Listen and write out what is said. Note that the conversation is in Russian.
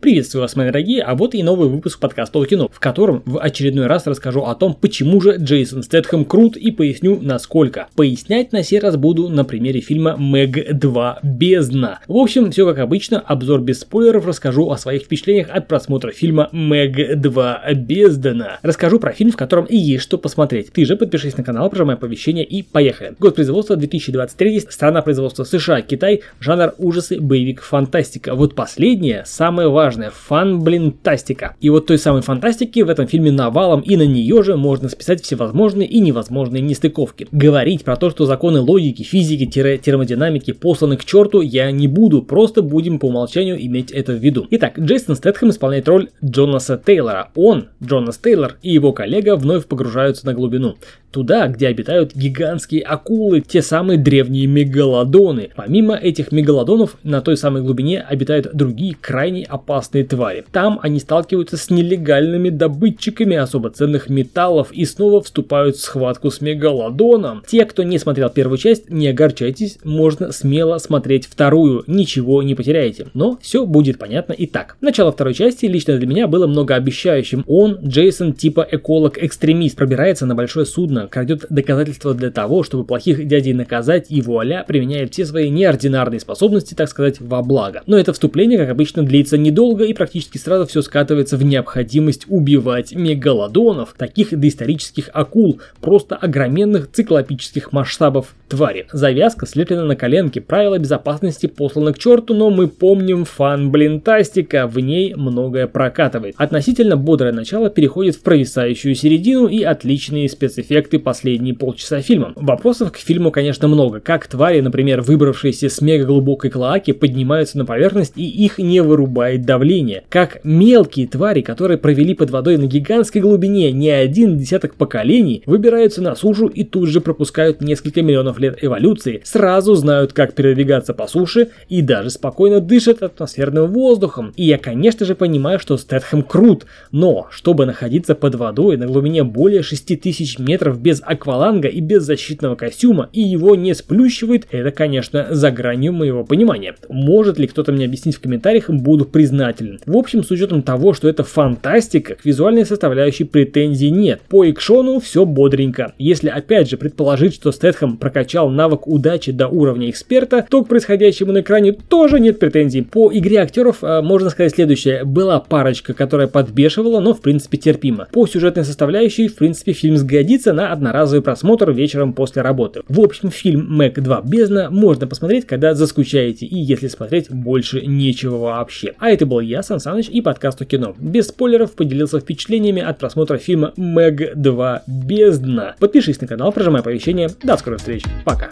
Приветствую вас, мои дорогие, а вот и новый выпуск подкаста о кино, в котором в очередной раз расскажу о том, почему же Джейсон Стэтхэм крут и поясню насколько. Пояснять на сей раз буду на примере фильма Мэг 2 Бездна. В общем, все как обычно, обзор без спойлеров, расскажу о своих впечатлениях от просмотра фильма Мэг 2 Бездна. Расскажу про фильм, в котором и есть что посмотреть. Ты же подпишись на канал, прожимай оповещения и поехали. Год производства 2023, страна производства США, Китай, жанр ужасы, боевик, фантастика. Вот последнее самое важное. Фан, блин, тастика. И вот той самой фантастики в этом фильме навалом, и на нее же можно списать всевозможные и невозможные нестыковки. Говорить про то, что законы логики, физики, термодинамики посланы к черту, я не буду, просто будем по умолчанию иметь это в виду. Итак, Джейсон Стэтхэм исполняет роль Джонаса Тейлора. Он, Джонас Тейлор, и его коллега вновь погружаются на глубину. Туда, где обитают гигантские акулы, те самые древние мегалодоны. Помимо этих мегалодонов, на той самой глубине обитают другие крайне опасные твари. Там они сталкиваются с нелегальными добытчиками особо ценных металлов и снова вступают в схватку с мегалодоном. Те, кто не смотрел первую часть, не огорчайтесь, можно смело смотреть вторую, ничего не потеряете. Но все будет понятно и так. Начало второй части лично для меня было многообещающим. Он, Джейсон, типа эколог-экстремист, пробирается на большое судно крадет доказательства для того, чтобы плохих дядей наказать, и вуаля, применяет все свои неординарные способности, так сказать, во благо. Но это вступление, как обычно, длится недолго, и практически сразу все скатывается в необходимость убивать мегалодонов, таких доисторических акул, просто огроменных циклопических масштабов твари. Завязка слеплена на коленке, правила безопасности посланы к черту, но мы помним фан блинтастика, в ней многое прокатывает. Относительно бодрое начало переходит в провисающую середину и отличные спецэффекты эффекты последние полчаса фильма. Вопросов к фильму, конечно, много. Как твари, например, выбравшиеся с мега глубокой клоаки, поднимаются на поверхность и их не вырубает давление. Как мелкие твари, которые провели под водой на гигантской глубине не один десяток поколений, выбираются на сушу и тут же пропускают несколько миллионов лет эволюции, сразу знают, как передвигаться по суше и даже спокойно дышат атмосферным воздухом. И я, конечно же, понимаю, что Стэтхэм крут, но чтобы находиться под водой на глубине более 6000 метров без акваланга и без защитного костюма, и его не сплющивает, это, конечно, за гранью моего понимания. Может ли кто-то мне объяснить в комментариях, буду признателен. В общем, с учетом того, что это фантастика, к визуальной составляющей претензий нет. По экшону все бодренько. Если опять же предположить, что Стэтхэм прокачал навык удачи до уровня эксперта, то к происходящему на экране тоже нет претензий. По игре актеров э, можно сказать следующее. Была парочка, которая подбешивала, но в принципе терпимо. По сюжетной составляющей, в принципе, фильм сгодится на одноразовый просмотр вечером после работы. В общем, фильм Мэг 2 Бездна можно посмотреть, когда заскучаете и если смотреть больше нечего вообще. А это был я, Сан Саныч и подкаст о кино. Без спойлеров поделился впечатлениями от просмотра фильма Мэг 2 Бездна. Подпишись на канал, прожимай оповещения. До скорых встреч. Пока.